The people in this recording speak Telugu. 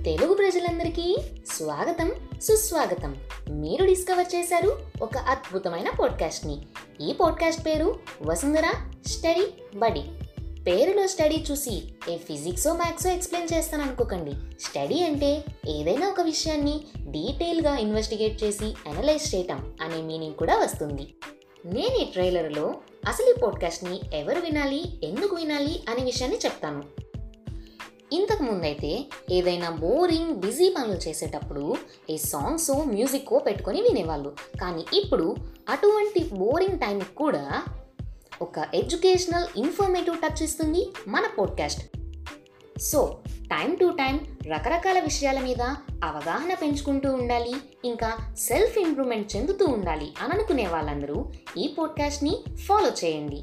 తెలుగు ప్రజలందరికీ స్వాగతం సుస్వాగతం. మీరు డిస్కవర్ చేశారు ఒక అద్భుతమైన పాడ్కాస్ట్ని. ఈ పాడ్కాస్ట్ పేరు వసుంధర స్టడీ బడి. పేరులో స్టడీ చూసి ఏ ఫిజిక్సో మ్యాథ్సో ఎక్స్ప్లెయిన్ చేస్తాను అనుకోకండి. స్టడీ అంటే ఏదైనా ఒక విషయాన్ని డీటెయిల్గా ఇన్వెస్టిగేట్ చేసి అనలైజ్ చేయటం అనే మీనింగ్ కూడా వస్తుంది. నేను ఈ ట్రైలర్లో అసలు ఈ పాడ్కాస్ట్ని ఎవరు వినాలి ఎందుకు వినాలి అనే విషయాన్ని చెప్తాను. ఇంతకుముందైతే ఏదైనా బోరింగ్ బిజీ పనులు చేసేటప్పుడు ఏ సాంగ్స్ మ్యూజిక్కో పెట్టుకొని వినేవాళ్ళు. కానీ ఇప్పుడు అటువంటి బోరింగ్ టైంకి కూడా ఒక ఎడ్యుకేషనల్ ఇన్ఫర్మేటివ్ టచ్ ఇస్తుంది మన podcast. So time to time రకరకాల విషయాల మీద అవగాహన పెంచుకుంటూ ఉండాలి ఇంకా సెల్ఫ్ ఇంప్రూవ్మెంట్ చెందుతూ ఉండాలి అని అనుకునే వాళ్ళందరూ ఈ పోడ్కాస్ట్ని ఫాలో చేయండి.